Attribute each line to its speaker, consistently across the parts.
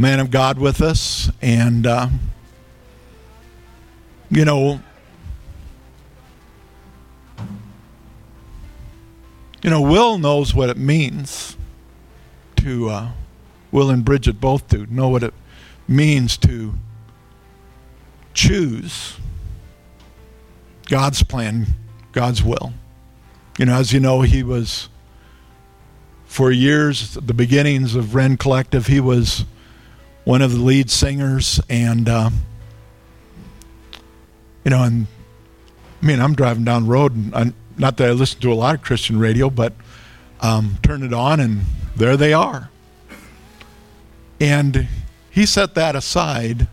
Speaker 1: man of God with us. And, uh, you know, you know, Will knows what it means to, uh, Will and Bridget both do, know what it means to choose God's plan, God's will. You know, as you know, he was, for years, the beginnings of Rend Collective, he was one of the lead singers. And, uh, you know, and I mean, I'm driving down the road, and I, not that I listen to a lot of Christian radio, but um, turn it on, and there they are. And he set that aside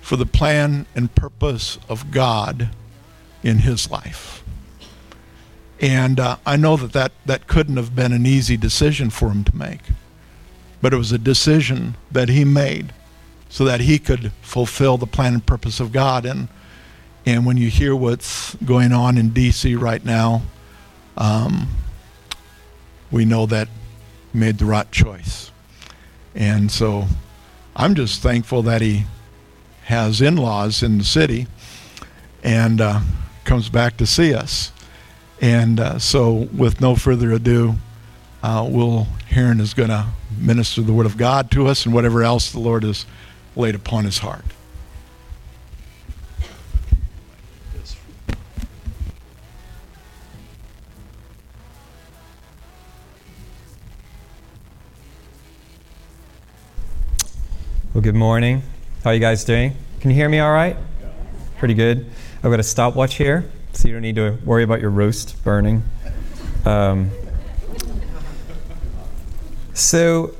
Speaker 1: for the plan and purpose of God in his life. And uh, I know that, that that couldn't have been an easy decision for him to make, but it was a decision that he made so that he could fulfill the plan and purpose of God. And, and when you hear what's going on in D.C. right now, um, we know that made the right choice. And so I'm just thankful that he has in laws in the city and uh, comes back to see us. And uh, so, with no further ado, uh, Will Herron is going to minister the Word of God to us and whatever else the Lord has laid upon his heart.
Speaker 2: Well, good morning. How are you guys doing? Can you hear me all right? Pretty good. I've got a stopwatch here, so you don't need to worry about your roast burning. Um, so,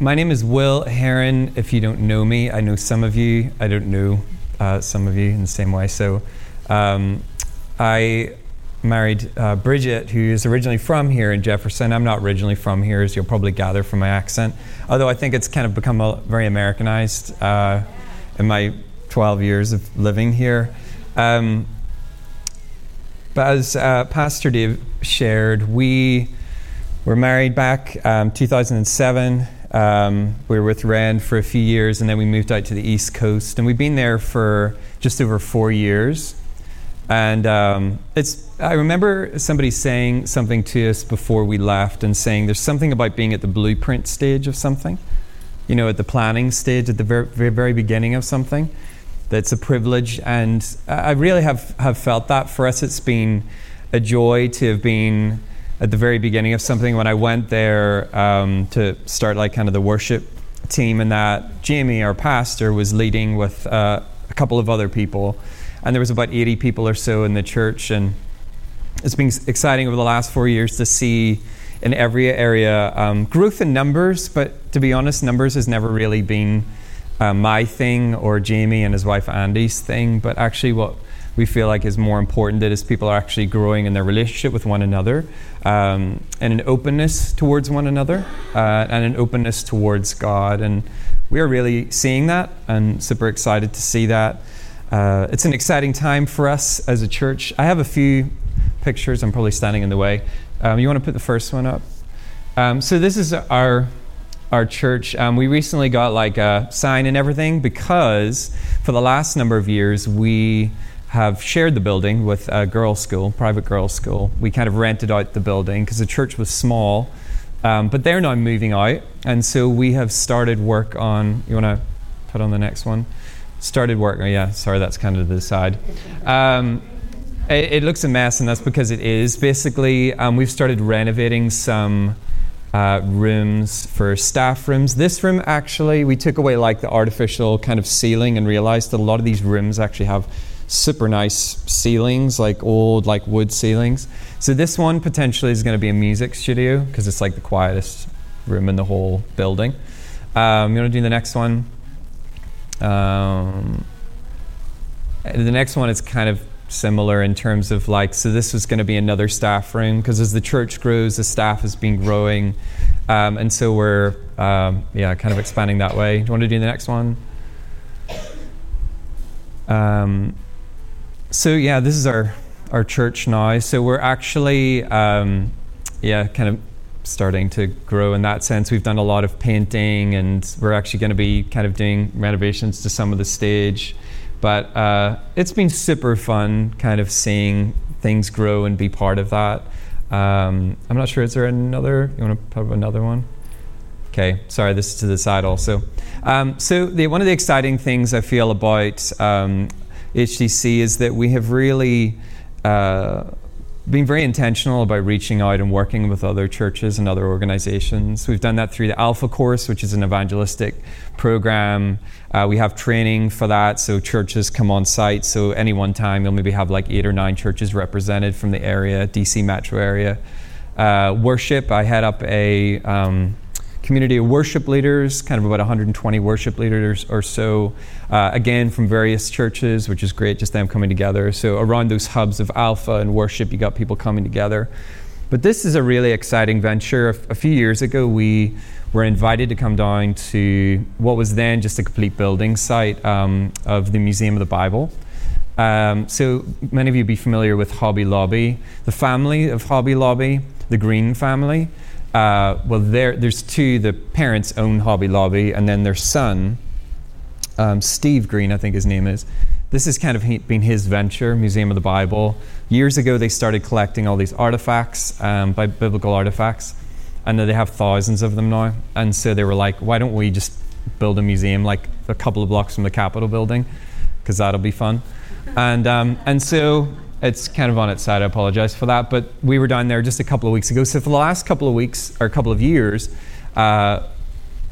Speaker 2: my name is Will Herron. If you don't know me, I know some of you. I don't know uh, some of you in the same way. So, um, I married uh, Bridget, who is originally from here in Jefferson. I'm not originally from here, as you'll probably gather from my accent, although I think it's kind of become a, very Americanized uh, in my 12 years of living here. Um, but as uh, Pastor Dave shared, we were married back um, 2007. Um, we were with Rend for a few years, and then we moved out to the East Coast, and we've been there for just over four years. And um, it's, I remember somebody saying something to us before we left and saying there's something about being at the blueprint stage of something, you know, at the planning stage, at the very, very, very beginning of something. That's a privilege. And I really have, have felt that for us. It's been a joy to have been at the very beginning of something. When I went there um, to start, like, kind of the worship team, and that Jamie, our pastor, was leading with uh, a couple of other people and there was about 80 people or so in the church and it's been exciting over the last four years to see in every area um, growth in numbers but to be honest numbers has never really been uh, my thing or jamie and his wife andy's thing but actually what we feel like is more important that as people are actually growing in their relationship with one another um, and an openness towards one another uh, and an openness towards god and we are really seeing that and super excited to see that uh, it's an exciting time for us as a church. I have a few pictures. I'm probably standing in the way. Um, you want to put the first one up? Um, so this is our our church. Um, we recently got like a sign and everything because for the last number of years we have shared the building with a girls' school, private girls' school. We kind of rented out the building because the church was small, um, but they're now moving out, and so we have started work on. You want to put on the next one? started work. Oh, yeah, sorry, that's kind of the side. Um, it, it, looks a mess, and that's because it is. Basically, um, we've started renovating some uh, rooms for staff rooms. This room, actually, we took away like the artificial kind of ceiling and realized that a lot of these rooms actually have super nice ceilings, like old like wood ceilings. So this one potentially is going to be a music studio because it's like the quietest room in the whole building. Um, you want to do the next one? Um, the next one is kind of similar in terms of like, so this was going to be another staff room because as the church grows, the staff has been growing. Um, and so we're, um, yeah, kind of expanding that way. Do you want to do the next one? Um, so, yeah, this is our, our church now. So we're actually, um, yeah, kind of starting to grow in that sense. We've done a lot of painting, and we're actually going to be kind of doing renovations to some of the stage. But uh, it's been super fun, kind of seeing things grow and be part of that. Um, I'm not sure. Is there another? You want to put up another one? Okay, sorry, this is to the side also. Um, so, the, one of the exciting things I feel about um, HTC is that we have really uh, been very intentional about reaching out and working with other churches and other organizations. We've done that through the Alpha course, which is an evangelistic program. Uh, we have training for that, so churches come on site. So, any one time, you'll maybe have like eight or nine churches represented from the area, DC metro area. Uh, worship, I head up a um, community of worship leaders, kind of about 120 worship leaders or so, uh, again from various churches, which is great, just them coming together. So around those hubs of Alpha and worship, you got people coming together. But this is a really exciting venture. A, few years ago, we were invited to come down to what was then just a complete building site um, of the Museum of the Bible. Um, so many of you be familiar with Hobby Lobby. The family of Hobby Lobby, the Green family, uh, well, there, there's two. The parents own Hobby Lobby, and then their son, um, Steve Green, I think his name is. This has kind of been his venture, Museum of the Bible. Years ago, they started collecting all these artifacts, um, by biblical artifacts, and they have thousands of them now. And so they were like, why don't we just build a museum like a couple of blocks from the Capitol building? Because that'll be fun. And, um, and so it's kind of on its side. I apologize for that. But we were down there just a couple of weeks ago. So for the last couple of weeks or a couple of years, uh,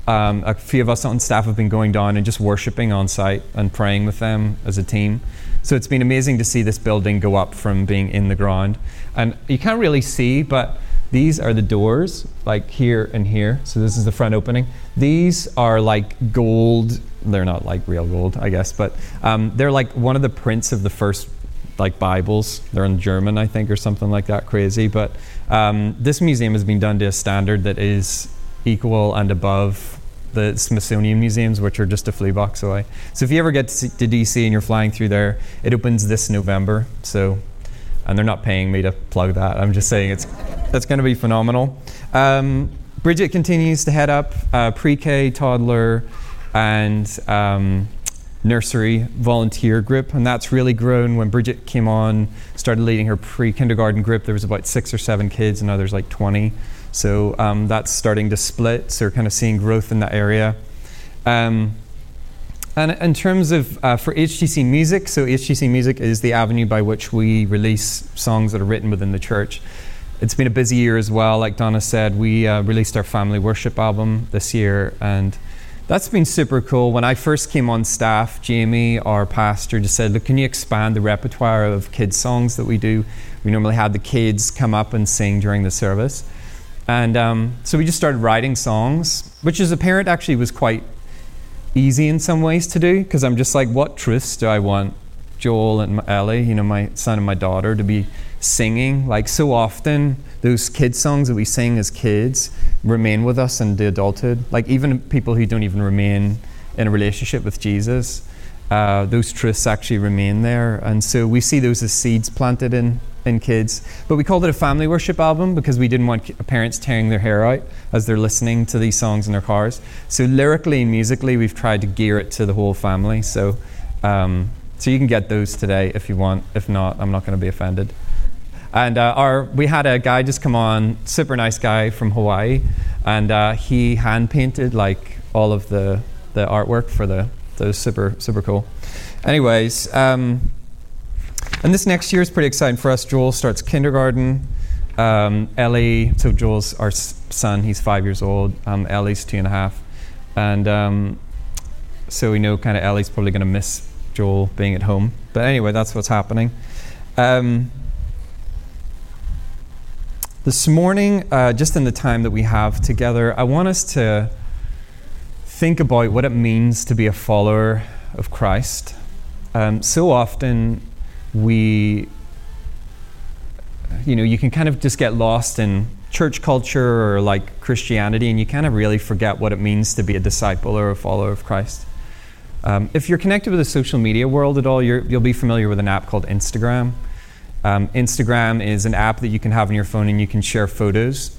Speaker 2: um, a few of us on staff have been going down and just worshiping on site and praying with them as a team. So it's been amazing to see this building go up from being in the ground. And you can't really see, but these are the doors, like here and here. So this is the front opening. These are like gold. They're not like real gold, I guess, but um, they're like one of the prints of the first like Bibles. They're in German, I think, or something like that, crazy. But um, this museum has been done to a standard that is equal and above the Smithsonian museums, which are just a flea box away. So if you ever get to, DC and you're flying through there, it opens this November. So, and they're not paying me to plug that. I'm just saying it's that's going to be phenomenal. Um, Bridget continues to head up uh, pre-K, toddler, and um, nursery volunteer group, and that's really grown. When Bridget came on, started leading her pre-kindergarten group, there was about six or seven kids, and now there's like 20. So um, that's starting to split. So we're kind of seeing growth in that area. Um, and in terms of uh, for HTC Music, so HTC Music is the avenue by which we release songs that are written within the church. It's been a busy year as well. Like Donna said, we uh, released our family worship album this year, and that's been super cool. When I first came on staff, Jamie, our pastor, just said, Look, can you expand the repertoire of kids' songs that we do? We normally had the kids come up and sing during the service. And um, so we just started writing songs, which as a parent actually was quite easy in some ways to do, because I'm just like, what truths do I want Joel and Ellie, you know, my son and my daughter, to be singing? Like so often, those kid songs that we sing as kids remain with us into adulthood. Like even people who don't even remain in a relationship with Jesus, uh, those truths actually remain there. And so we see those as seeds planted in, in kids. But we called it a family worship album because we didn't want parents tearing their hair out as they're listening to these songs in their cars. So lyrically and musically, we've tried to gear it to the whole family. So, um, so you can get those today if you want. If not, I'm not going to be offended. And uh, our, we had a guy just come on, super nice guy from Hawaii, and uh, he hand painted like all of the, the artwork for the, those super, super cool. Anyways, um, and this next year is pretty exciting for us. Joel starts kindergarten. Um, Ellie, so Joel's our son, he's five years old. Um, Ellie's two and a half. And um, so we know kind of Ellie's probably going to miss Joel being at home. But anyway, that's what's happening. Um, this morning, uh, just in the time that we have together, I want us to think about what it means to be a follower of Christ. Um, so often, we, you know, you can kind of just get lost in church culture or like Christianity, and you kind of really forget what it means to be a disciple or a follower of Christ. Um, if you're connected with the social media world at all, you'll be familiar with an app called Instagram. Um, Instagram is an app that you can have on your phone and you can share photos.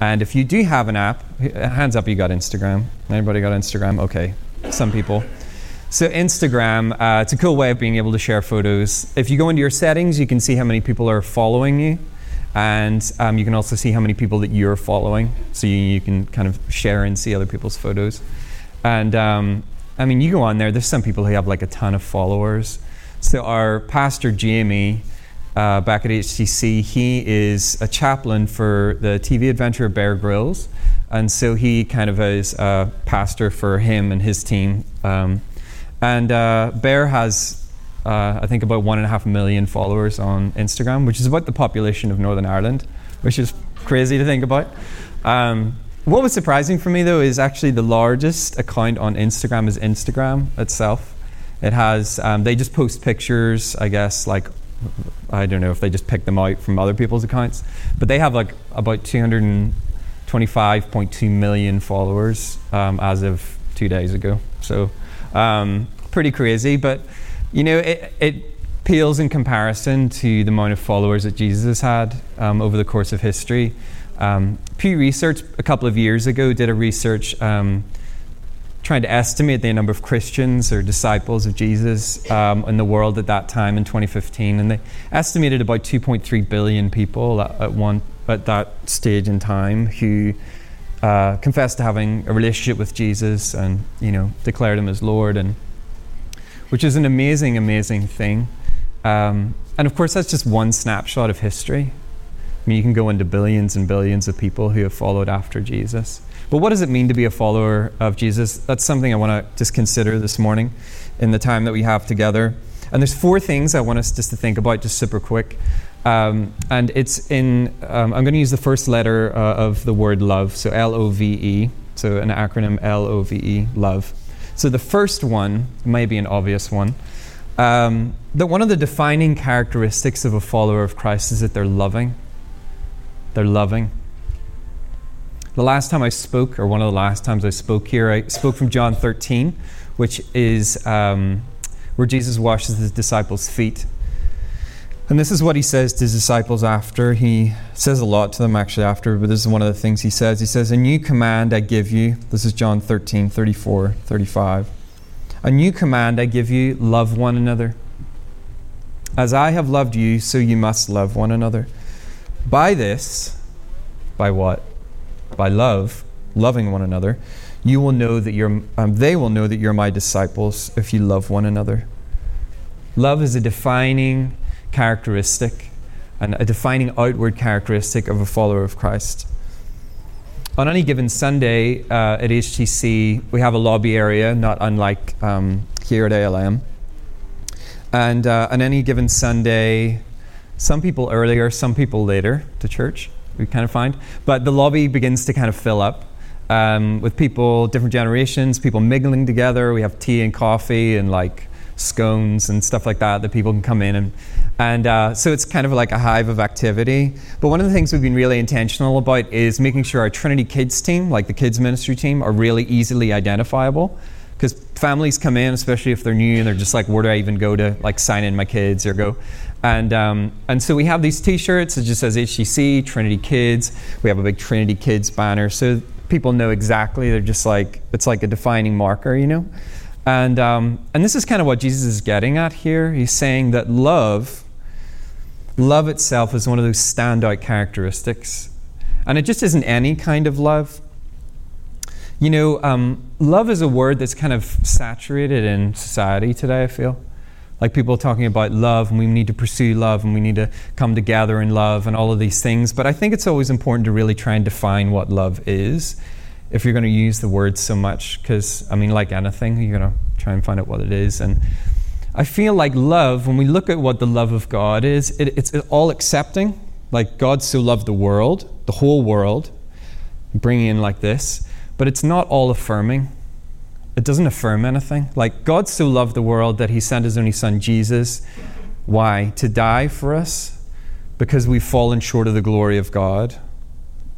Speaker 2: And if you do have an app, hands up, you got Instagram. Anybody got Instagram? Okay, some people. So Instagram, uh, it's a cool way of being able to share photos. If you go into your settings, you can see how many people are following you, and um, you can also see how many people that you're following. So you, you can kind of share and see other people's photos. And um, I mean, you go on there. There's some people who have like a ton of followers. So our pastor Jamie uh, back at HTC. He is a chaplain for the TV adventure Bear Grylls, and so he kind of is a pastor for him and his team. Um, and uh, Bear has, uh, I think, about one and a half million followers on Instagram, which is about the population of Northern Ireland, which is crazy to think about. Um, what was surprising for me though is actually the largest account on Instagram is Instagram itself. It has, um, they just post pictures, I guess, like I don't know if they just pick them out from other people's accounts, but they have like about 225.2 million followers um, as of two days ago. So um, pretty crazy, but you know it, it pales in comparison to the amount of followers that Jesus had um, over the course of history. Um, Pew Research a couple of years ago did a research um, trying to estimate the number of Christians or disciples of Jesus um, in the world at that time in 2015, and they estimated about 2.3 billion people at, at one at that stage in time who uh, confessed to having a relationship with Jesus and you know declared him as Lord, and which is an amazing, amazing thing. Um, and of course, that's just one snapshot of history. I mean, you can go into billions and billions of people who have followed after Jesus. But what does it mean to be a follower of Jesus? That's something I want to just consider this morning in the time that we have together. And there's four things I want us just to think about, just super quick. Um, and it's in, um, I'm going to use the first letter uh, of the word love, so L O V E, so an acronym L O V E, love. So the first one may be an obvious one. Um, that one of the defining characteristics of a follower of Christ is that they're loving. They're loving. The last time I spoke, or one of the last times I spoke here, I spoke from John 13, which is um, where Jesus washes his disciples' feet. And this is what he says to his disciples after. He says a lot to them actually after, but this is one of the things he says. He says, A new command I give you. This is John 13, 34, 35. A new command I give you love one another. As I have loved you, so you must love one another. By this, by what? By love, loving one another, you will know that you're, um, they will know that you're my disciples if you love one another. Love is a defining characteristic and a defining outward characteristic of a follower of Christ. On any given Sunday uh, at HTC, we have a lobby area, not unlike um, here at ALM. And uh, on any given Sunday, some people earlier, some people later to church we kind of find. But the lobby begins to kind of fill up um, with people, different generations, people mingling together. We have tea and coffee and like scones and stuff like that that people can come in and and uh, so it's kind of like a hive of activity. But one of the things we've been really intentional about is making sure our Trinity Kids team, like the kids ministry team, are really easily identifiable. Because families come in, especially if they're new, and they're just like, where do I even go to like sign in my kids or go? And, um, and so we have these t shirts. It just says HTC, Trinity Kids. We have a big Trinity Kids banner. So people know exactly. They're just like, it's like a defining marker, you know? And, um, and this is kind of what Jesus is getting at here. He's saying that love, love itself is one of those standout characteristics. And it just isn't any kind of love. You know, um, love is a word that's kind of saturated in society today, I feel. Like people talking about love, and we need to pursue love, and we need to come together in love, and all of these things. But I think it's always important to really try and define what love is if you're going to use the word so much. Because, I mean, like anything, you're going to try and find out what it is. And I feel like love, when we look at what the love of God is, it, it's all accepting. Like God so loved the world, the whole world, bringing in like this, but it's not all affirming it doesn't affirm anything. Like, God so loved the world that he sent his only son, Jesus. Why? To die for us? Because we've fallen short of the glory of God.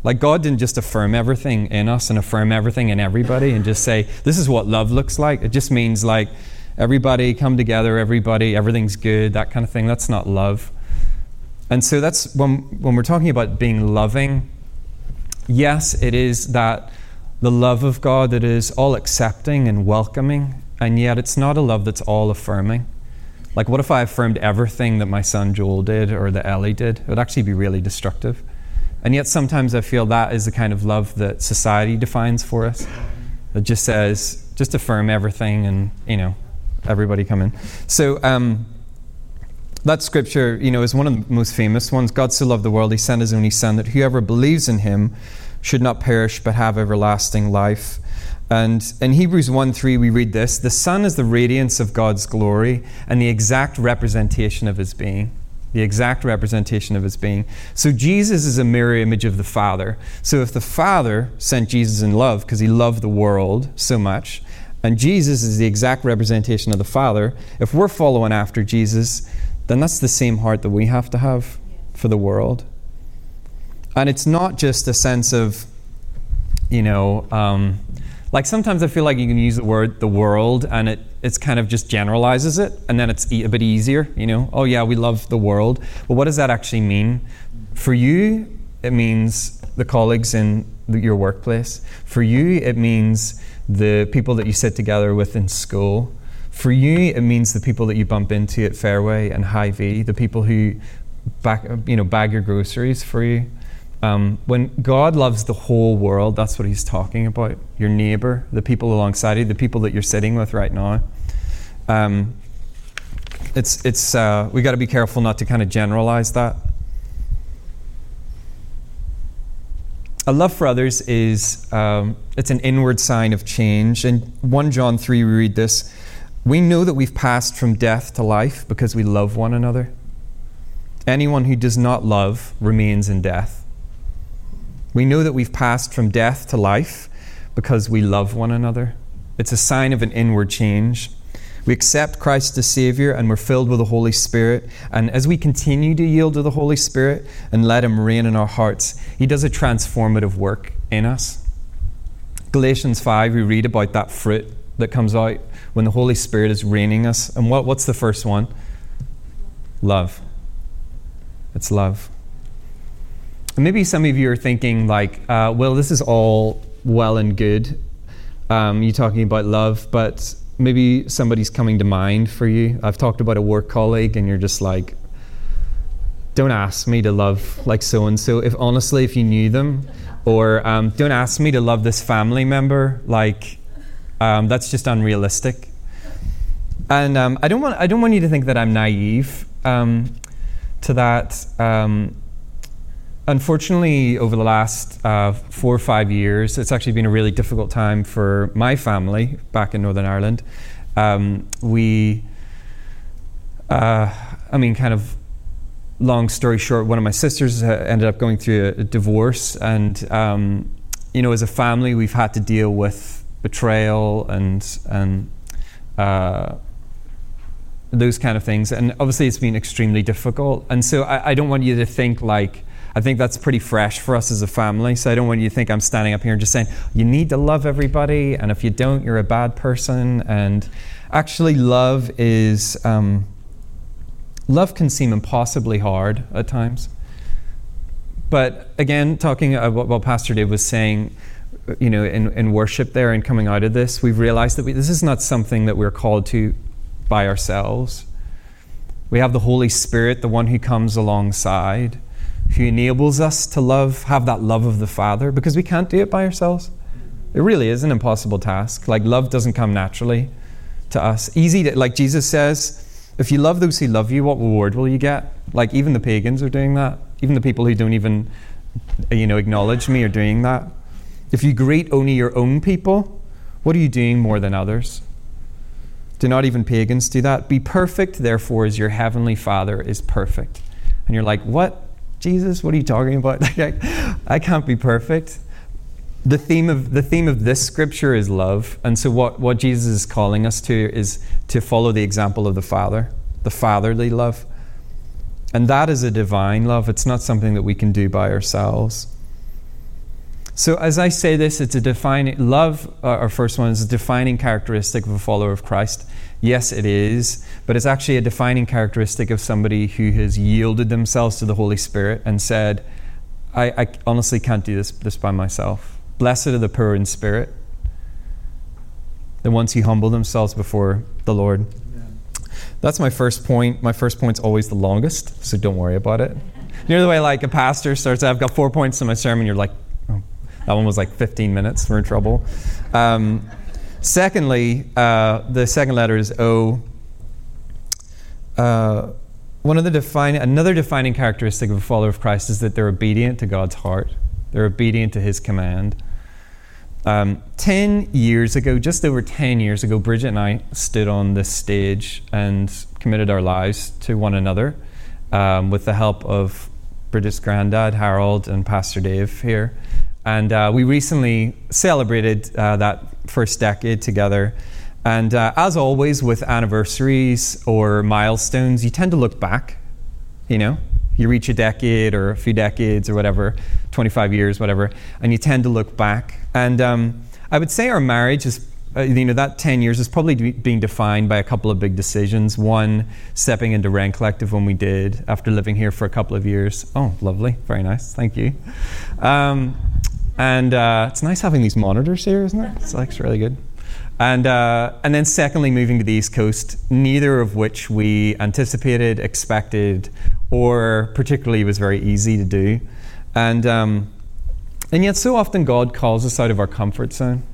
Speaker 2: Like, God didn't just affirm everything in us and affirm everything in everybody and just say, this is what love looks like. It just means, like, everybody come together, everybody, everything's good, that kind of thing. That's not love. And so that's when, when we're talking about being loving, yes, it is that the love of God that is all accepting and welcoming, and yet it's not a love that's all affirming. Like, what if I affirmed everything that my son Joel did or that Ellie did? It would actually be really destructive. And yet, sometimes I feel that is the kind of love that society defines for us. That just says, just affirm everything and, you know, everybody come in. So, um, that scripture, you know, is one of the most famous ones. God so loved the world, he sent his only Son, that whoever believes in him should not perish but have everlasting life. And in Hebrews 1 3, we read this The Son is the radiance of God's glory and the exact representation of his being. The exact representation of his being. So Jesus is a mirror image of the Father. So if the Father sent Jesus in love because he loved the world so much, and Jesus is the exact representation of the Father, if we're following after Jesus, then that's the same heart that we have to have for the world. And it's not just a sense of, you know, um, like sometimes I feel like you can use the word the world and it it's kind of just generalizes it and then it's a bit easier, you know. Oh yeah, we love the world. But what does that actually mean? For you, it means the colleagues in the, your workplace. For you, it means the people that you sit together with in school. For you, it means the people that you bump into at Fairway and Hy-Vee, the people who back, you know, bag your groceries for you. Um, when God loves the whole world, that's what He's talking about. Your neighbor, the people alongside you, the people that you're sitting with right now. Um, it's it's uh, we got to be careful not to kind of generalize that. A love for others is um, it's an inward sign of change. In 1 John 3, we read this We know that we've passed from death to life because we love one another. Anyone who does not love remains in death. We know that we've passed from death to life because we love one another. It's a sign of an inward change. We accept Christ as Savior and we're filled with the Holy Spirit. And as we continue to yield to the Holy Spirit and let Him reign in our hearts, He does a transformative work in us. Galatians 5, we read about that fruit that comes out when the Holy Spirit is reigning us. And what, what's the first one? Love. It's love. And maybe some of you are thinking, like, uh, well, this is all well and good. Um, you talking about love, but maybe somebody's coming to mind for you. I've talked about a work colleague, and you're just like, don't ask me to love like so and so. If honestly, if you knew them, or um, don't ask me to love this family member, like um, that's just unrealistic. And um, I don't want I don't want you to think that I'm naive um, to that. Unfortunately, over the last uh, four or five years, it's actually been a really difficult time for my family back in Northern Ireland. Um, we, uh, I mean, kind of long story short, one of my sisters uh, ended up going through a, a divorce, and um, you know, as a family, we've had to deal with betrayal and and uh, those kind of things. And obviously, it's been extremely difficult. And so, I, I don't want you to think like I think that's pretty fresh for us as a family. So I don't want you to think I'm standing up here and just saying, you need to love everybody, and if you don't, you're a bad person. And actually, love is, um, love can seem impossibly hard at times. But again, talking about what Pastor Dave was saying, you know, in, in worship there and coming out of this, we've realized that we, this is not something that we're called to by ourselves. We have the Holy Spirit, the one who comes alongside who enables us to love, have that love of the Father, because we can't do it by ourselves. It really is an impossible task. Like, love doesn't come naturally to us. Easy to, like Jesus says, if you love those who love you, what reward will you get? Like, even the pagans are doing that. Even the people who don't even, you know, acknowledge me are doing that. If you greet only your own people, what are you doing more than others? Do not even pagans do that? Be perfect, therefore, as your heavenly Father is perfect. And you're like, what? Jesus, what are you talking about? I, I can't be perfect. The theme of the theme of this scripture is love, and so what, what Jesus is calling us to is to follow the example of the Father, the fatherly love. And that is a divine love. It's not something that we can do by ourselves. So, as I say this, it's a defining love. Uh, our first one is a defining characteristic of a follower of Christ. Yes, it is, but it's actually a defining characteristic of somebody who has yielded themselves to the Holy Spirit and said, I, I honestly can't do this, this by myself. Blessed are the poor in spirit, the ones who humble themselves before the Lord. That's my first point. My first point's always the longest, so don't worry about it. You know the way like a pastor starts, I've got four points in my sermon, you're like, oh, that one was like 15 minutes, we're in trouble. Um, secondly, uh, the second letter is O. Uh, one of the defining, another defining characteristic of a follower of Christ is that they're obedient to God's heart. They're obedient to His command. Um, 10 years ago, just over 10 years ago, Bridget and I stood on this stage and committed our lives to one another um, with the help of Bridget's granddad, Harold, and Pastor Dave here. And uh, we recently celebrated uh, that first decade together. And uh, as always, with anniversaries or milestones, you tend to look back. You know, you reach a decade or a few decades or whatever, 25 years, whatever, and you tend to look back. And um, I would say our marriage is, uh, you know, that 10 years is probably being defined by a couple of big decisions. One, stepping into Rend Collective when we did after living here for a couple of years. Oh, lovely. Very nice. Thank you. Um, and uh, it's nice having these monitors here, isn't it? It's like it's really good. And, uh, and then, secondly, moving to the East Coast, neither of which we anticipated, expected, or particularly was very easy to do. And, um, and yet, so often God calls us out of our comfort zone.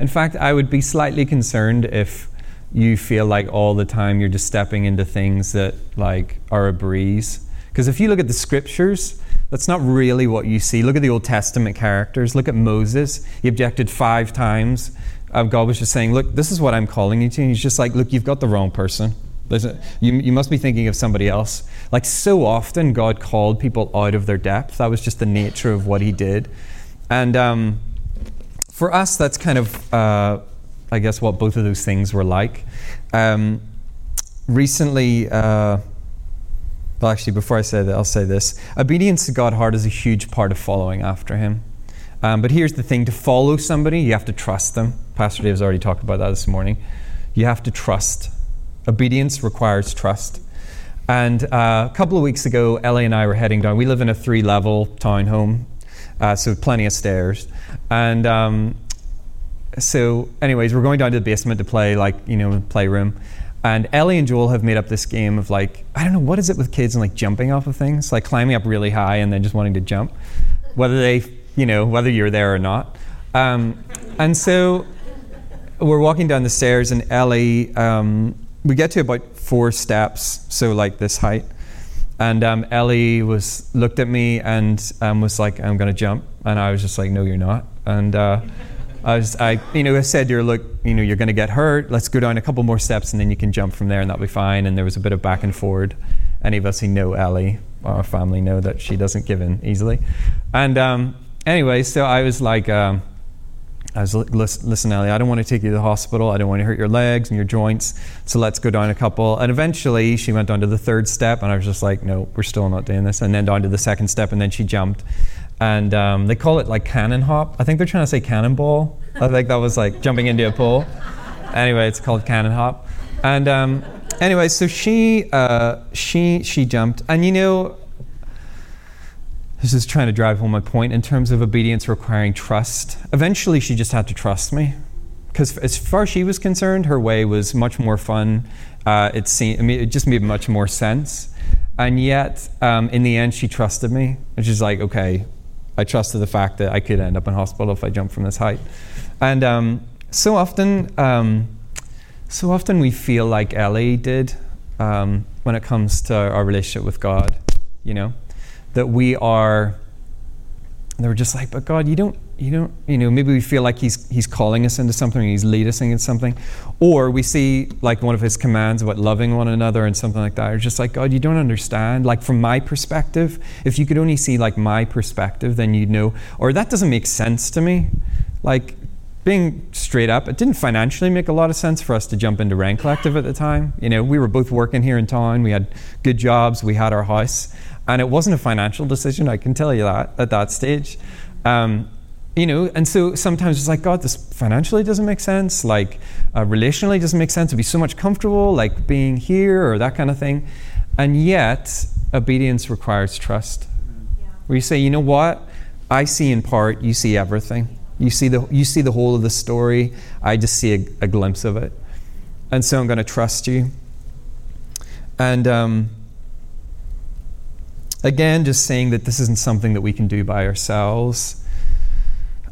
Speaker 2: In fact, I would be slightly concerned if you feel like all the time you're just stepping into things that like are a breeze. Because if you look at the scriptures, that's not really what you see. Look at the Old Testament characters. Look at Moses. He objected five times uh, God was just saying, Look, this is what I'm calling you to. And he's just like, Look, you've got the wrong person. You, you must be thinking of somebody else. Like so often, God called people out of their depth. That was just the nature of what He did. And um, for us, that's kind of, uh, I guess, what both of those things were like. Um, recently, uh, well, actually, before I say that, I'll say this obedience to God heart is a huge part of following after Him. Um, but here's the thing to follow somebody, you have to trust them. Pastor Dave has already talked about that this morning. You have to trust. Obedience requires trust. And uh, a couple of weeks ago, Ellie and I were heading down. We live in a three level townhome, uh, so plenty of stairs. And um, so, anyways, we're going down to the basement to play, like, you know, playroom. And Ellie and Joel have made up this game of like, I don't know, what is it with kids and like jumping off of things? Like climbing up really high and then just wanting to jump. Whether they you know, whether you're there or not. Um, and so we're walking down the stairs, and Ellie, um, we get to about four steps, so like this height. And um, Ellie was looked at me and um, was like, "I'm going to jump," and I was just like, "No, you're not." And uh, I I, you know, I said, "You're look, you know, you're going to get hurt. Let's go down a couple more steps, and then you can jump from there, and that'll be fine." And there was a bit of back and forward. Any of us who know Ellie, our family, know that she doesn't give in easily. And um, anyway, so I was like, um, I was listen, listen, Ellie, I don't want to take you to the hospital. I don't want to hurt your legs and your joints. So let's go down a couple. And eventually, she went down to the third step, and I was just like, no, we're still not doing this. And then down to the second step, and then she jumped. And um, they call it like cannon hop. I think they're trying to say cannonball. I think that was like jumping into a pool. Anyway, it's called cannon hop. And um, anyway, so she uh, she she jumped, and you know, this is trying to drive home my point in terms of obedience requiring trust. Eventually, she just had to trust me. Because as far as she was concerned, her way was much more fun. Uh, it, seemed, I mean, it just made much more sense. And yet, um, in the end, she trusted me. And she's like, okay, I trusted the fact that I could end up in hospital if I jumped from this height. And um, so often, um, so often we feel like Ellie did um, when it comes to our relationship with God, you know? that we are they were just like, but God, you don't, you don't, you know, maybe we feel like He's He's calling us into something, He's leading us into something, or we see like one of His commands about loving one another and something like that. Or just like, God, you don't understand. Like from my perspective, if you could only see like my perspective, then you'd know. Or that doesn't make sense to me. Like being straight up, it didn't financially make a lot of sense for us to jump into Rend Collective at the time. You know, we were both working here in town. We had good jobs. We had our house. And it wasn't a financial decision, I can tell you that at that stage. Um, you know, and so sometimes it's like, God, this financially doesn't make sense, like uh, relationally doesn't make sense. It'd be so much comfortable, like being here or that kind of thing. And yet, obedience requires trust. where you say, you know what? I see in part, you see everything. You see the, you see the whole of the story. I just see a, a glimpse of it. And so I'm going to trust you. And um, again, just saying that this isn't something that we can do by ourselves.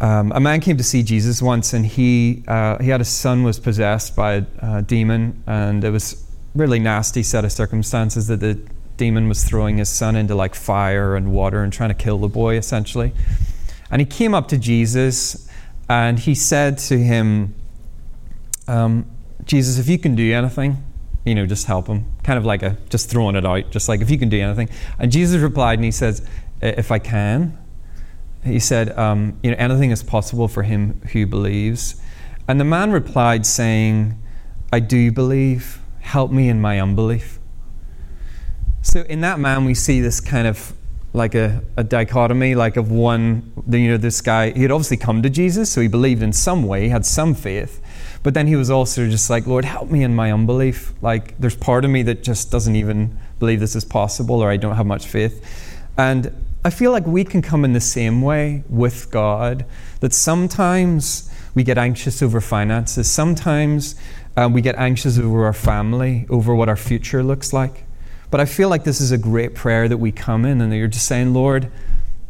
Speaker 2: Um, a man came to see Jesus once, and he uh, he had a son was possessed by a, demon, and it was really nasty set of circumstances that the demon was throwing his son into like fire and water and trying to kill the boy essentially. And he came up to Jesus, and he said to him, um, "Jesus, if you can do anything, you know, just help him." Kind of like a just throwing it out, just like if you can do anything. And Jesus replied, and he says, "If I can." he said, um, you know, anything is possible for him who believes. And the man replied, saying, I do believe. Help me in my unbelief. So in that man, we see this kind of like a, a dichotomy, like of one, you know, this guy, he had obviously come to Jesus, so he believed in some way, he had some faith. But then he was also just like, Lord, help me in my unbelief. Like, there's part of me that just doesn't even believe this is possible, or I don't have much faith. And I feel like we can come in the same way with God, that sometimes we get anxious over finances, sometimes um, we get anxious over our family, over what our future looks like. But I feel like this is a great prayer that we come in and you're just saying, Lord,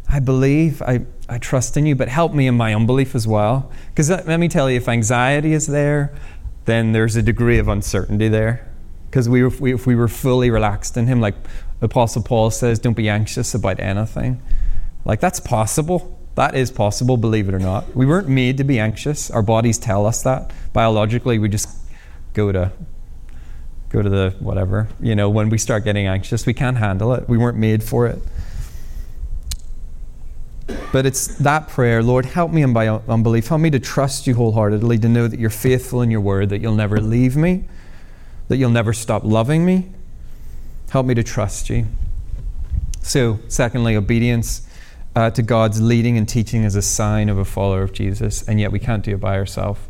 Speaker 2: I believe, I, I trust in you, but help me in my unbelief as well. Because let me tell you, if anxiety is there, then there's a degree of uncertainty there. Because we, we, if we were fully relaxed in Him, like Apostle Paul says, don't be anxious about anything. Like, that's possible. That is possible, believe it or not. We weren't made to be anxious. Our bodies tell us that. Biologically, we just go to go to the whatever. You know, when we start getting anxious, we can't handle it. We weren't made for it. But it's that prayer, Lord, help me in my unbelief. Help me to trust you wholeheartedly, to know that you're faithful in your word, that you'll never leave me, that you'll never stop loving me, Help me to trust you. So, secondly, obedience uh, to God's leading and teaching is a sign of a follower of Jesus, and yet we can't do it by ourselves.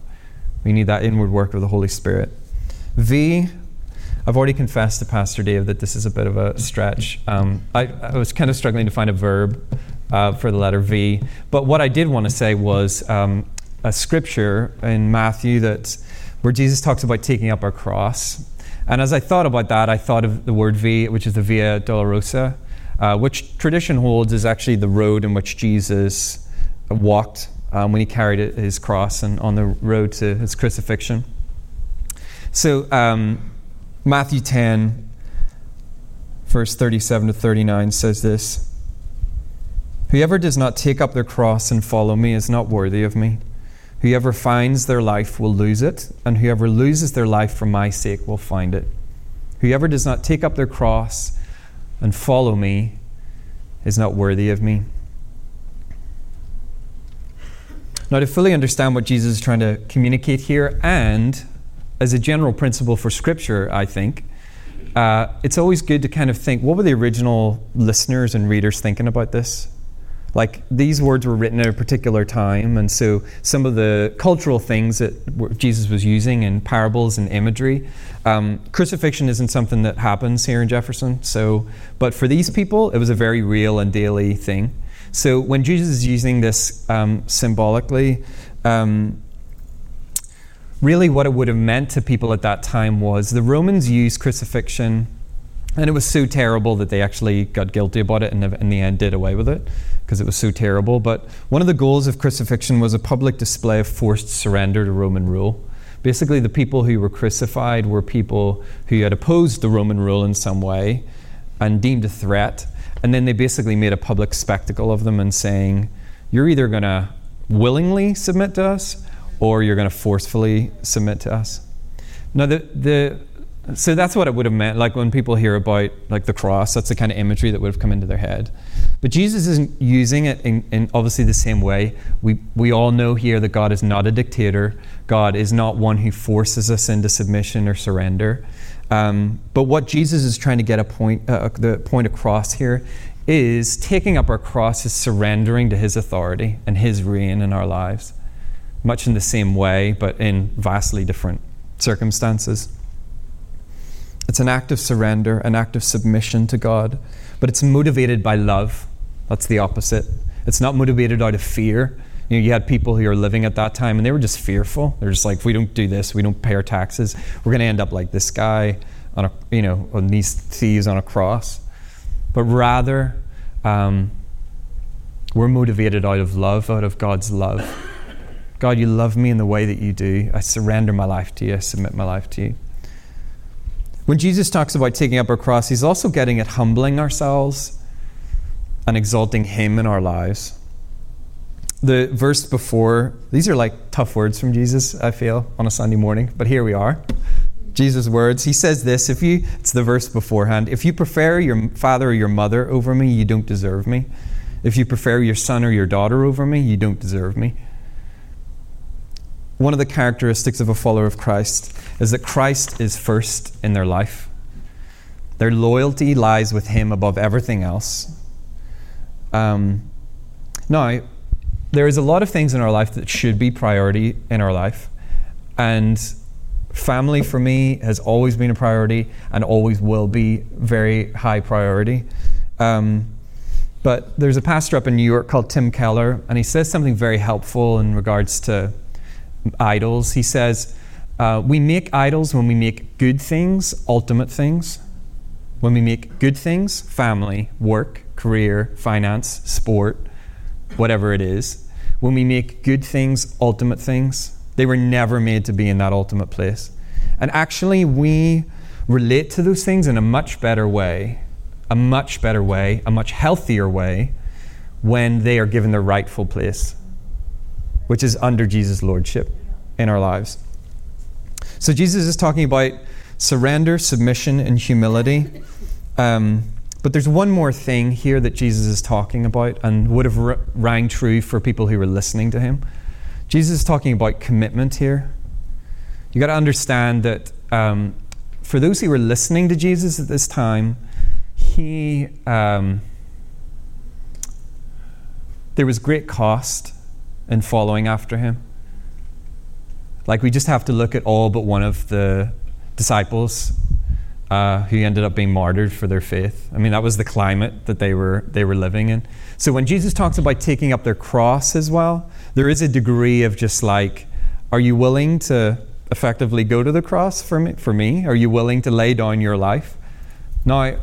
Speaker 2: We need that inward work of the Holy Spirit. V, I've already confessed to Pastor Dave that this is a bit of a stretch. Um, I, I, was kind of struggling to find a verb uh, for the letter V, but what I did want to say was um, a scripture in Matthew that where Jesus talks about taking up our cross. And as I thought about that, I thought of the word V, which is the Via Dolorosa, uh, which tradition holds is actually the road in which Jesus walked um, when he carried his cross and on the road to his crucifixion. So, um, Matthew 10, verse 37 to 39 says this Whoever does not take up their cross and follow me is not worthy of me. Whoever finds their life will lose it, and whoever loses their life for my sake will find it. Whoever does not take up their cross and follow me is not worthy of me. Now, to fully understand what Jesus is trying to communicate here, and as a general principle for Scripture, I think, uh, it's always good to kind of think what were the original listeners and readers thinking about this? like these words were written at a particular time, and so some of the cultural things that Jesus was using in parables and imagery. Um, crucifixion isn't something that happens here in Jefferson, so but for these people, it was a very real and daily thing. So when Jesus is using this um, symbolically, um, really what it would have meant to people at that time was the Romans used crucifixion, and it was so terrible that they actually got guilty about it and in the end did away with it because it was so terrible. But one of the goals of crucifixion was a public display of forced surrender to Roman rule. Basically, the people who were crucified were people who had opposed the Roman rule in some way and deemed a threat. And then they basically made a public spectacle of them and saying, You're either going to willingly submit to us or you're going to forcefully submit to us. Now, the, the, so that's what it would have meant. Like when people hear about like the cross, that's the kind of imagery that would have come into their head. But Jesus isn't using it in, in, obviously the same way. We, we all know here that God is not a dictator. God is not one who forces us into submission or surrender. Um, but what Jesus is trying to get a point, uh, the point across here is taking up our cross is surrendering to His authority and His reign in our lives, much in the same way, but in vastly different circumstances. It's an act of surrender, an act of submission to God but it's motivated by love. That's the opposite. It's not motivated out of fear. You, know, you had people who are living at that time and they were just fearful. They're just like, if we don't do this, we don't pay our taxes, we're going to end up like this guy on a, you know, on these thieves on a cross. But rather, um, we're motivated out of love, out of God's love. God, you love me in the way that you do. I surrender my life to you. I submit my life to you. When Jesus talks about taking up our cross, he's also getting at humbling ourselves and exalting him in our lives the verse before, these are like tough words from Jesus, I feel, on a Sunday morning, but here we are. Jesus' words. He says this, if you, it's the verse beforehand, if you prefer your father or your mother over me, you don't deserve me. If you prefer your son or your daughter over me, you don't deserve me. One of the characteristics of a follower of Christ is that Christ is first in their life. Their loyalty lies with Him above everything else. Um, now, there is a lot of things in our life that should be priority in our life. And family for me has always been a priority and always will be very high priority. Um, but there's a pastor up in New York called Tim Keller, and he says something very helpful in regards to idols. He says, uh, We make idols when we make good things ultimate things. When we make good things, family, work, career, finance, sport, whatever it is, when we make good things ultimate things, they were never made to be in that ultimate place. And actually, we relate to those things in a much better way, a much better way, a much healthier way when they are given their rightful place, which is under Jesus' lordship in our lives. So, Jesus is talking about surrender, submission, and humility. Um, but there's one more thing here that Jesus is talking about and would have r- rang true for people who were listening to him. Jesus is talking about commitment here. You got to understand that um, for those who were listening to Jesus at this time, he um, there was great cost in following after him. Like we just have to look at all but one of the disciples uh, who ended up being martyred for their faith. I mean, that was the climate that they were they were living in. So when Jesus talks about taking up their cross as well, there is a degree of just like, are you willing to effectively go to the cross for me? For me, are you willing to lay down your life? Now,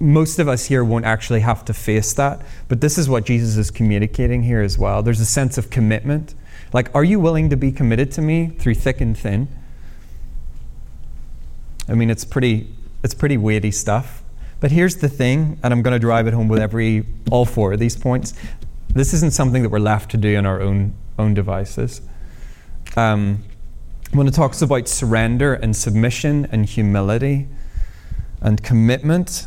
Speaker 2: most of us here won't actually have to face that, but this is what Jesus is communicating here as well. There's a sense of commitment. Like, are you willing to be committed to me through thick and thin? I mean, it's pretty it's pretty weighty stuff. But here's the thing, and I'm going to drive it home with every all four of these points. This isn't something that we're left to do on our own own devices. Um, when it talks about surrender and submission and humility and commitment,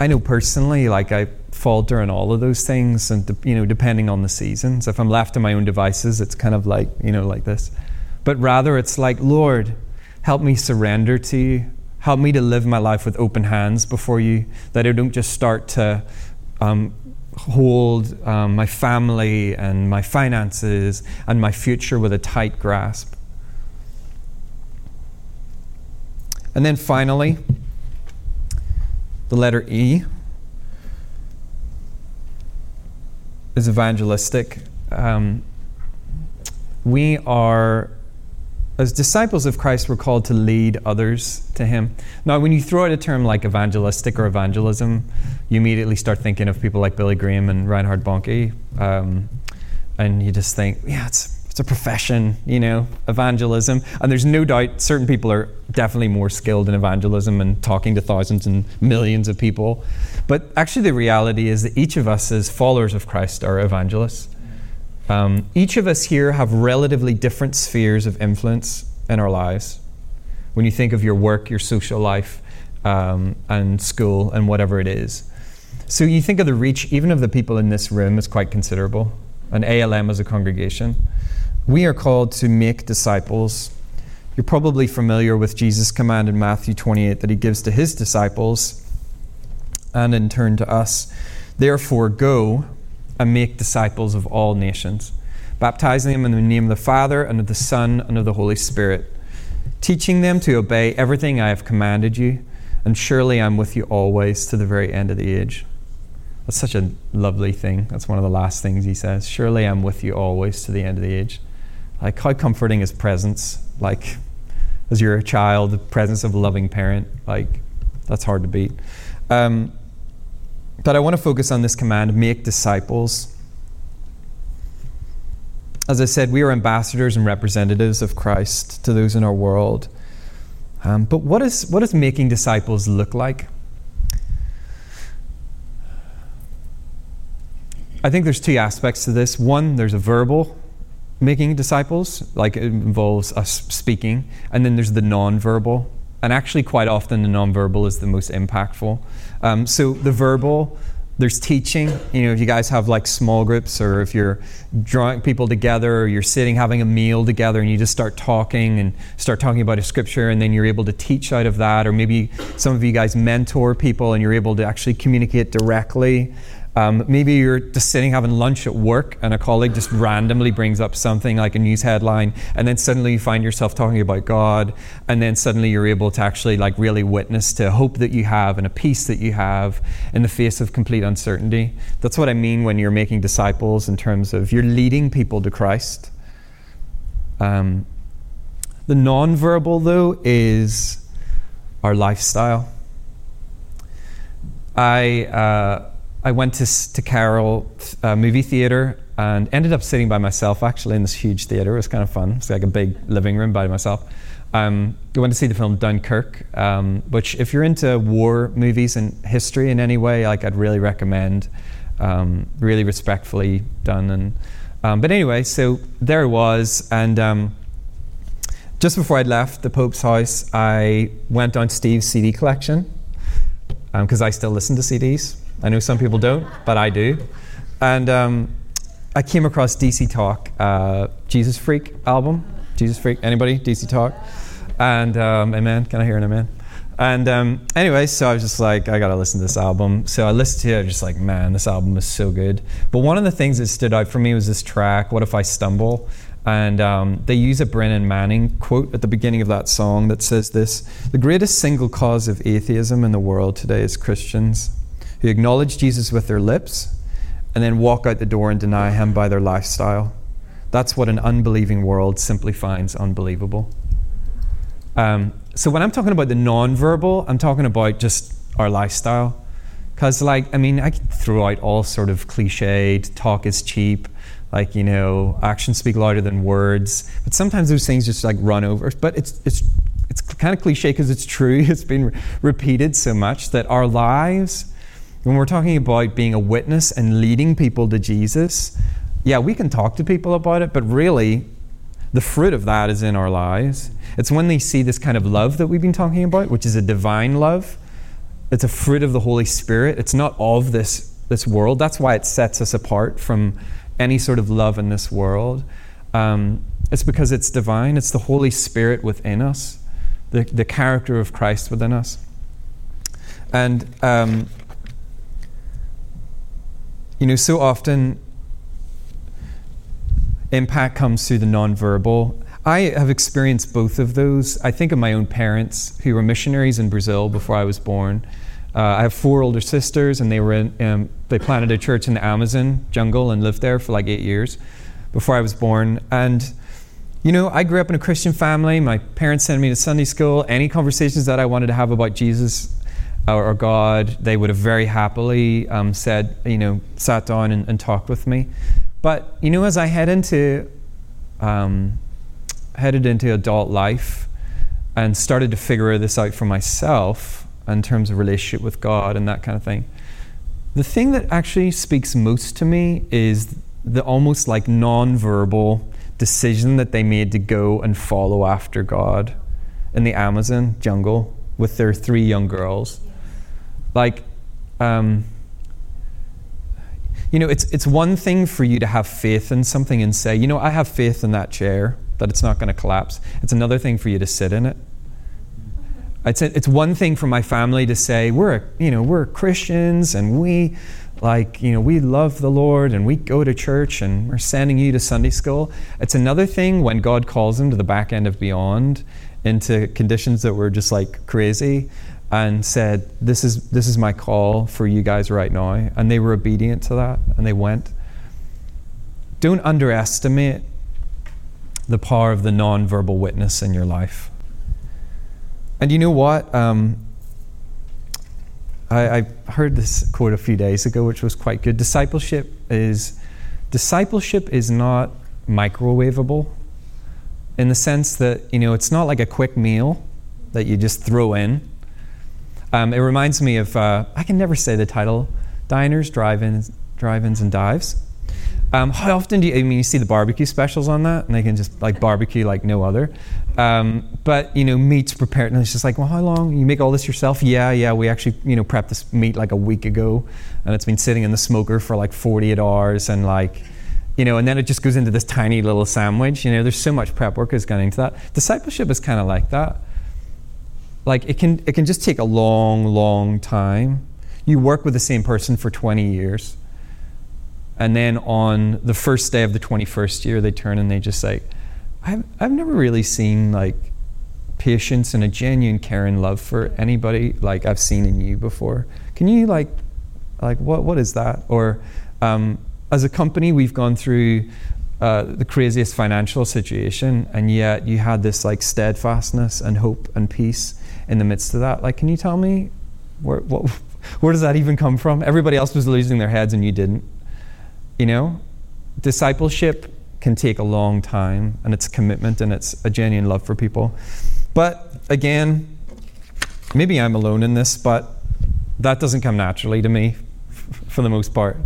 Speaker 2: I know personally, like I falter in all of those things, and you know, depending on the seasons. If I'm left to my own devices, it's kind of like you know, like this. But rather, it's like, Lord, Help me surrender to you. Help me to live my life with open hands before you, that I don't just start to um, hold um, my family and my finances and my future with a tight grasp. And then finally, the letter E is evangelistic. Um, we are as disciples of Christ, we're called to lead others to Him. Now, when you throw out a term like evangelistic or evangelism, you immediately start thinking of people like Billy Graham and Reinhard Bonnke. Um, and you just think, yeah, it's, it's a profession, you know, evangelism. And there's no doubt certain people are definitely more skilled in evangelism and talking to thousands and millions of people. But actually, the reality is that each of us, as followers of Christ, are evangelists. Um, each of us here have relatively different spheres of influence in our lives. When you think of your work, your social life, um, and school, and whatever it is. So you think of the reach, even of the people in this room, is quite considerable. And ALM as a congregation. We are called to make disciples. You're probably familiar with Jesus' command in Matthew 28 that he gives to his disciples and in turn to us. Therefore, go and make disciples of all nations, baptizing them in the name of the Father, and of the Son, and of the Holy Spirit, teaching them to obey everything I have commanded you, and surely I'm with you always to the very end of the age. That's such a lovely thing. That's one of the last things he says. Surely I'm with you always to the end of the age. Like, how comforting is presence? Like, as you're a child, the presence of a loving parent, like, that's hard to beat. Um, but I want to focus on this command make disciples. As I said, we are ambassadors and representatives of Christ to those in our world. Um, but what, is, what does making disciples look like? I think there's two aspects to this. One, there's a verbal making disciples, like it involves us speaking, and then there's the non-verbal, and actually quite often the non-verbal is the most impactful. Um, so the verbal, there's teaching. You know, if you guys have like small groups, or if you're drawing people together, or you're sitting having a meal together, and you just start talking and start talking about a scripture, and then you're able to teach out of that, or maybe some of you guys mentor people, and you're able to actually communicate directly. Um, maybe you're just sitting having lunch at work and a colleague just randomly brings up something like a news headline, and then suddenly you find yourself talking about God, and then suddenly you're able to actually like really witness to hope that you have and a peace that you have in the face of complete uncertainty. That's what I mean when you're making disciples in terms of you're leading people to Christ. Um, the nonverbal, though, is our lifestyle. I. Uh, I went to, to Carol uh, movie theater and ended up sitting by myself actually in this huge theater. It was kind of fun. It's like a big living room by myself. Um, I went to see the film Dunkirk, um, which if you're into war movies and history in any way, like I'd really recommend. Um, really respectfully done. And um, but anyway, so there it was, and um, just before I left the Pope's house, I went on Steve's CD collection because um, I still listen to CDs. I know some people don't, but I do. And um, I came across DC Talk, uh, Jesus Freak album. Jesus Freak, anybody? DC Talk? And um, amen. Can I hear an amen? And um, anyway, so I was just like, I gotta listen to this album. So I listened to it, just like, man, this album is so good. But one of the things that stood out for me was this track, What If I Stumble? And um, they use a Brennan Manning quote at the beginning of that song that says this The greatest single cause of atheism in the world today is Christians who acknowledge Jesus with their lips and then walk out the door and deny him by their lifestyle. That's what an unbelieving world simply finds unbelievable. Um, so when I'm talking about the nonverbal, I'm talking about just our lifestyle. Because, like, I mean, I throw out all sort of cliched, talk is cheap, like, you know, actions speak louder than words. But sometimes those things just like run over. But it's, it's, it's kind of cliche because it's true. It's been re- repeated so much that our lives when we're talking about being a witness and leading people to Jesus, yeah, we can talk to people about it, but really, the fruit of that is in our lives. It's when they see this kind of love that we've been talking about, which is a divine love. It's a fruit of the Holy Spirit. It's not of this, this world. That's why it sets us apart from any sort of love in this world. Um, it's because it's divine, it's the Holy Spirit within us, the, the character of Christ within us. And um, you know, so often impact comes through the nonverbal. I have experienced both of those. I think of my own parents who were missionaries in Brazil before I was born. Uh, I have four older sisters, and they were in, um, they planted a church in the Amazon jungle and lived there for like eight years before I was born. And you know, I grew up in a Christian family. My parents sent me to Sunday school. Any conversations that I wanted to have about Jesus, or, God, they would have very happily um, said, you know, sat down and, and, talked with me. But you know, as I head into um, headed into adult life and started to figure this out for myself in terms of relationship with God and that kind of thing, the thing that actually speaks most to me is the almost like non-verbal decision that they made to go and follow after God in the Amazon jungle with their three young girls. Like, um, you know, it's, it's one thing for you to have faith in something and say, you know, I have faith in that chair, that it's not going to collapse. It's another thing for you to sit in it. It's, it's one thing for my family to say, we're, you know, we're Christians and we, like, you know, we love the Lord and we go to church and we're sending you to Sunday school. It's another thing when God calls them to the back end of beyond into conditions that were just like crazy and said, "This is this is my call for you guys right now," and they were obedient to that, and they went. Don't underestimate the power of the non-verbal witness in your life. And you know what? Um, I, I heard this quote a few days ago, which was quite good. Discipleship is discipleship is not microwavable in the sense that you know it's not like a quick meal that you just throw in. Um, it reminds me of uh, I can never say the title: diners, drive-ins, drive-ins, and dives. Um, how often do you? I mean, you see the barbecue specials on that, and they can just like barbecue like no other. Um, but you know, meat's prepared, and it's just like, well, how long? You make all this yourself? Yeah, yeah. We actually, you know, prepped this meat like a week ago, and it's been sitting in the smoker for like 48 hours, and like, you know, and then it just goes into this tiny little sandwich. You know, there's so much prep work has gone into that. Discipleship is kind of like that. Like it can, it can just take a long, long time. You work with the same person for 20 years and then on the first day of the 21st year, they turn and they just say, I've, I've never really seen like patience and a genuine care and love for anybody like I've seen in you before. Can you like, like what, what is that? Or um, as a company, we've gone through uh, the craziest financial situation, and yet you had this like steadfastness and hope and peace in the midst of that. Like, can you tell me where, what, where does that even come from? Everybody else was losing their heads, and you didn't. You know, discipleship can take a long time and it's commitment and it's a genuine love for people. But again, maybe I'm alone in this, but that doesn't come naturally to me for the most part.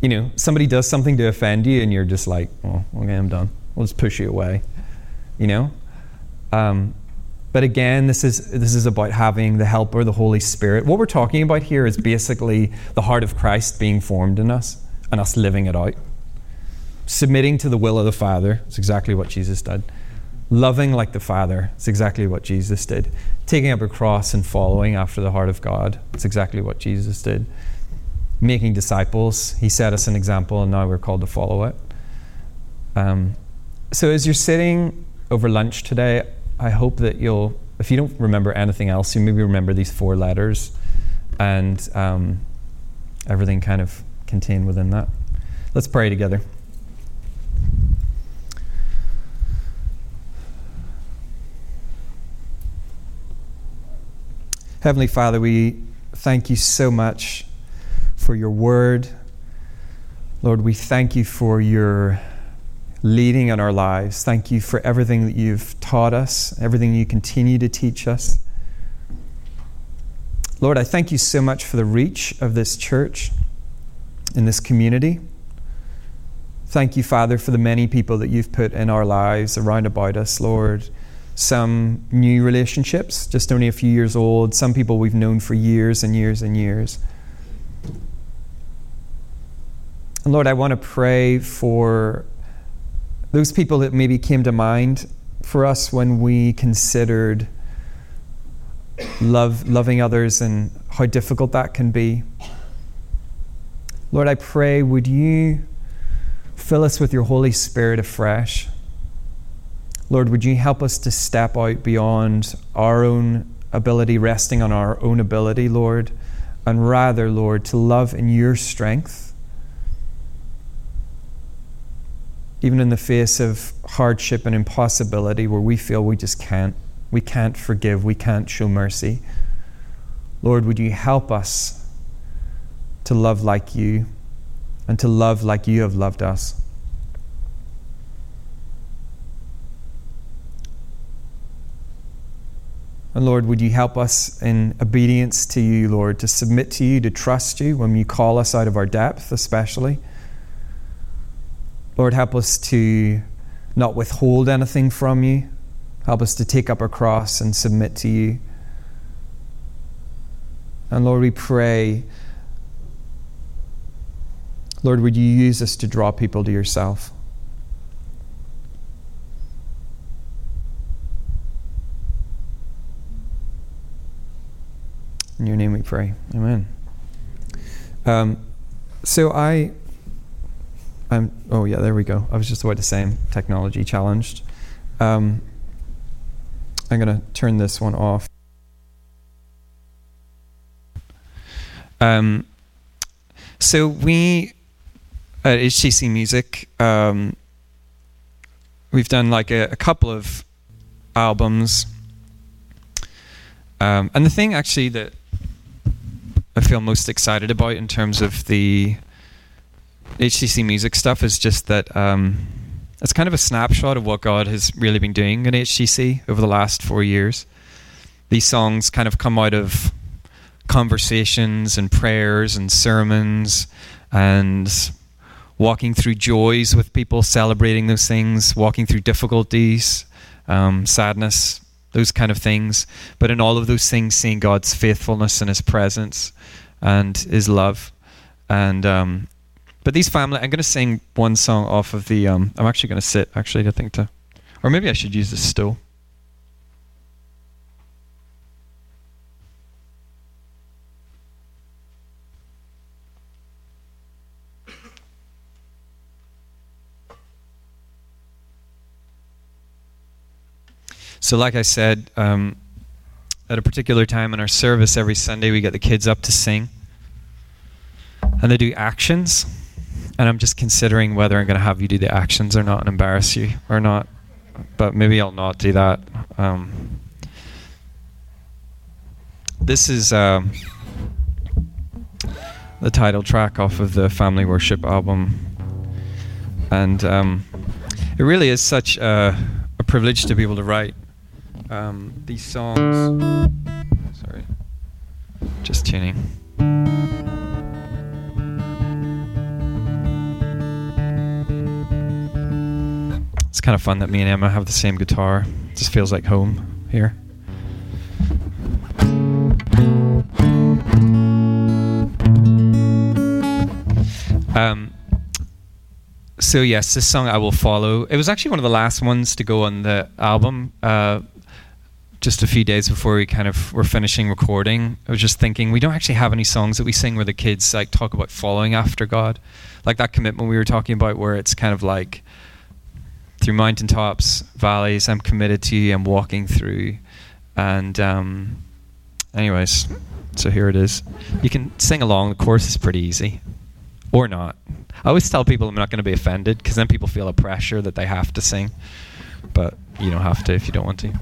Speaker 2: You know, somebody does something to offend you and you're just like, oh, okay, I'm done. We'll just push you away. You know? Um, but again, this is, this is about having the helper, the Holy Spirit. What we're talking about here is basically the heart of Christ being formed in us and us living it out. Submitting to the will of the Father is exactly what Jesus did. Loving like the Father is exactly what Jesus did. Taking up a cross and following after the heart of God is exactly what Jesus did. Making disciples, He set us an example, and now we're called to follow it. Um, so as you're sitting over lunch today, I hope that you'll, if you don't remember anything else, you maybe remember these four letters and um, everything kind of contained within that. Let's pray together. Heavenly Father, we thank you so much for your word. Lord, we thank you for your leading in our lives. Thank you for everything that you've taught us, everything you continue to teach us. Lord, I thank you so much for the reach of this church in this community. Thank you, Father, for the many people that you've put in our lives around about us, Lord. Some new relationships, just only a few years old, some people we've known for years and years and years. And Lord, I want to pray for those people that maybe came to mind for us when we considered love, loving others and how difficult that can be. Lord, I pray, would you fill us with your Holy Spirit afresh? Lord, would you help us to step out beyond our own ability, resting on our own ability, Lord, and rather, Lord, to love in your strength, even in the face of hardship and impossibility where we feel we just can't. We can't forgive, we can't show mercy. Lord, would you help us to love like you and to love like you have loved us. And Lord, would you help us in obedience to you, Lord, to submit to you, to trust you when you call us out of our depth, especially. Lord, help us to not withhold anything from you. Help us to take up our cross and submit to you. And Lord, we pray Lord, would you use us to draw people to yourself? In your name we pray. Amen. Um, so I, I'm, oh yeah, there we go. I was just about to say technology challenged. Um, I'm going to turn this one off. Um, so we at HTC Music, um, we've done like a, a couple of albums. Um, and the thing actually that I feel most excited about in terms of the HTC Music stuff is just that um, it's kind of a snapshot of what God has really been doing in HTC over the last four years. These songs kind of come out of conversations and prayers and sermons and walking through joys with people, celebrating those things, walking through difficulties, um, sadness, those kind of things. But in all of those things, seeing God's faithfulness and His presence and His love. And um, but these family, I'm going to sing one song off of the. Um, I'm actually going to sit. Actually, I think to, or maybe I should use the stool. So, like I said, um, at a particular time in our service every Sunday, we get the kids up to sing. And they do actions. And I'm just considering whether I'm going to have you do the actions or not and embarrass you or not. But maybe I'll not do that. Um, this is um, the title track off of the Family Worship album. And um, it really is such a, a privilege to be able to write um, these songs. Sorry, just tuning. It's kind of fun that me and Emma have the same guitar. It just feels like home here. Um, so yes, this song I will follow. It was actually one of the last ones to go on the album. Uh, just a few days before we kind of were finishing recording, I was just thinking we don't actually have any songs that we sing where the kids like talk about following after God, like that commitment we were talking about, where it's kind of like through mountaintops, valleys, I'm committed to you. I'm walking through, and um, anyways, so here it is. You can sing along. The chorus is pretty easy, or not. I always tell people I'm not going to be offended because then people feel a pressure that they have to sing, but you don't have to if you don't want to.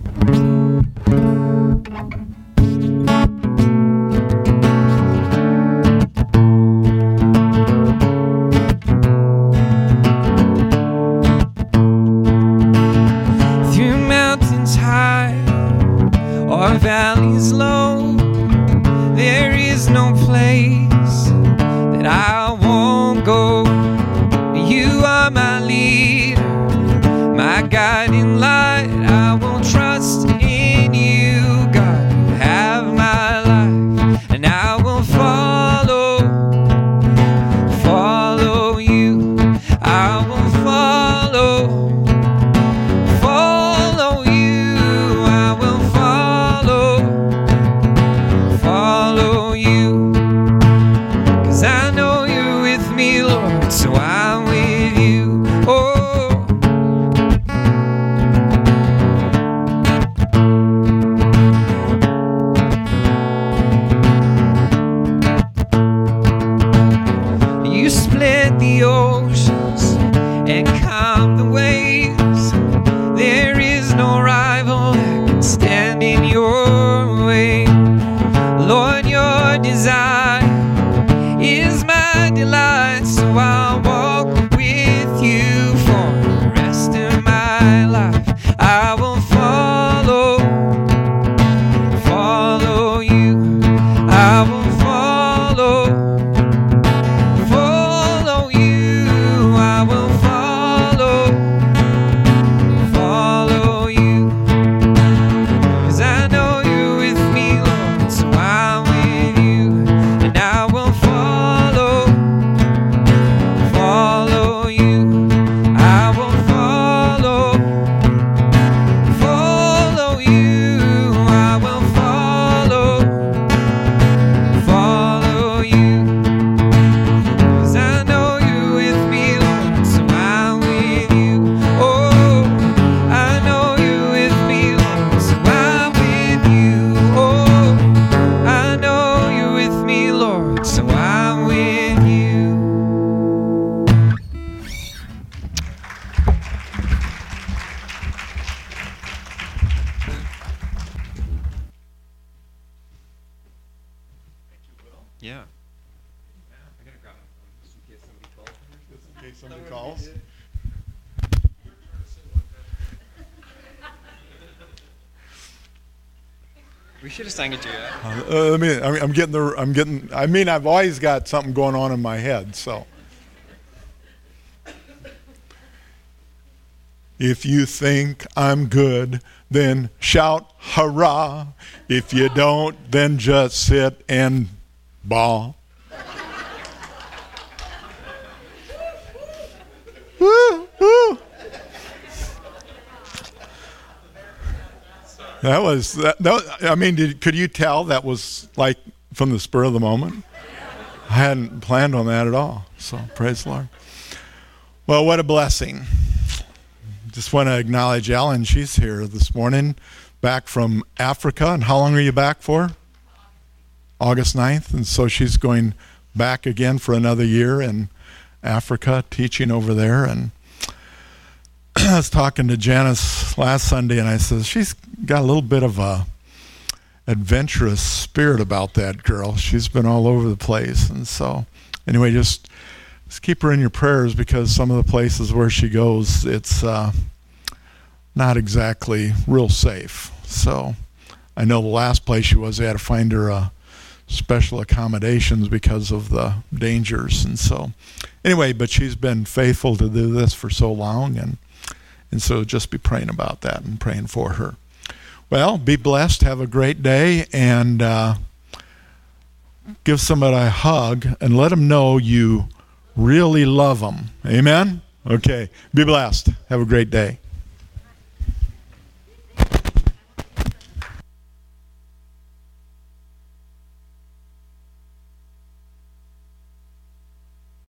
Speaker 1: Getting the. I'm getting. I mean, I've always got something going on in my head. So, if you think I'm good, then shout hurrah. If you don't, then just sit and bawl. That was that, that I mean, did, could you tell that was like from the spur of the moment? I hadn't planned on that at all. So praise the Lord. Well, what a blessing. Just want to acknowledge Ellen. She's here this morning, back from Africa. And how long are you back for? August 9th. And so she's going back again for another year in Africa, teaching over there. And I was talking to Janice last Sunday, and I said she's got a little bit of a adventurous spirit about that girl. She's been all over the place, and so anyway, just just keep her in your prayers because some of the places where she goes, it's uh, not exactly real safe. So I know the last place she was, they had to find her uh, special accommodations because of the dangers, and so anyway, but she's been faithful to do this for so long, and and so just be praying about that and praying for her. Well, be blessed. Have a great day and uh, give somebody a hug and let them know you really love them. Amen? Okay. Be blessed. Have a great day.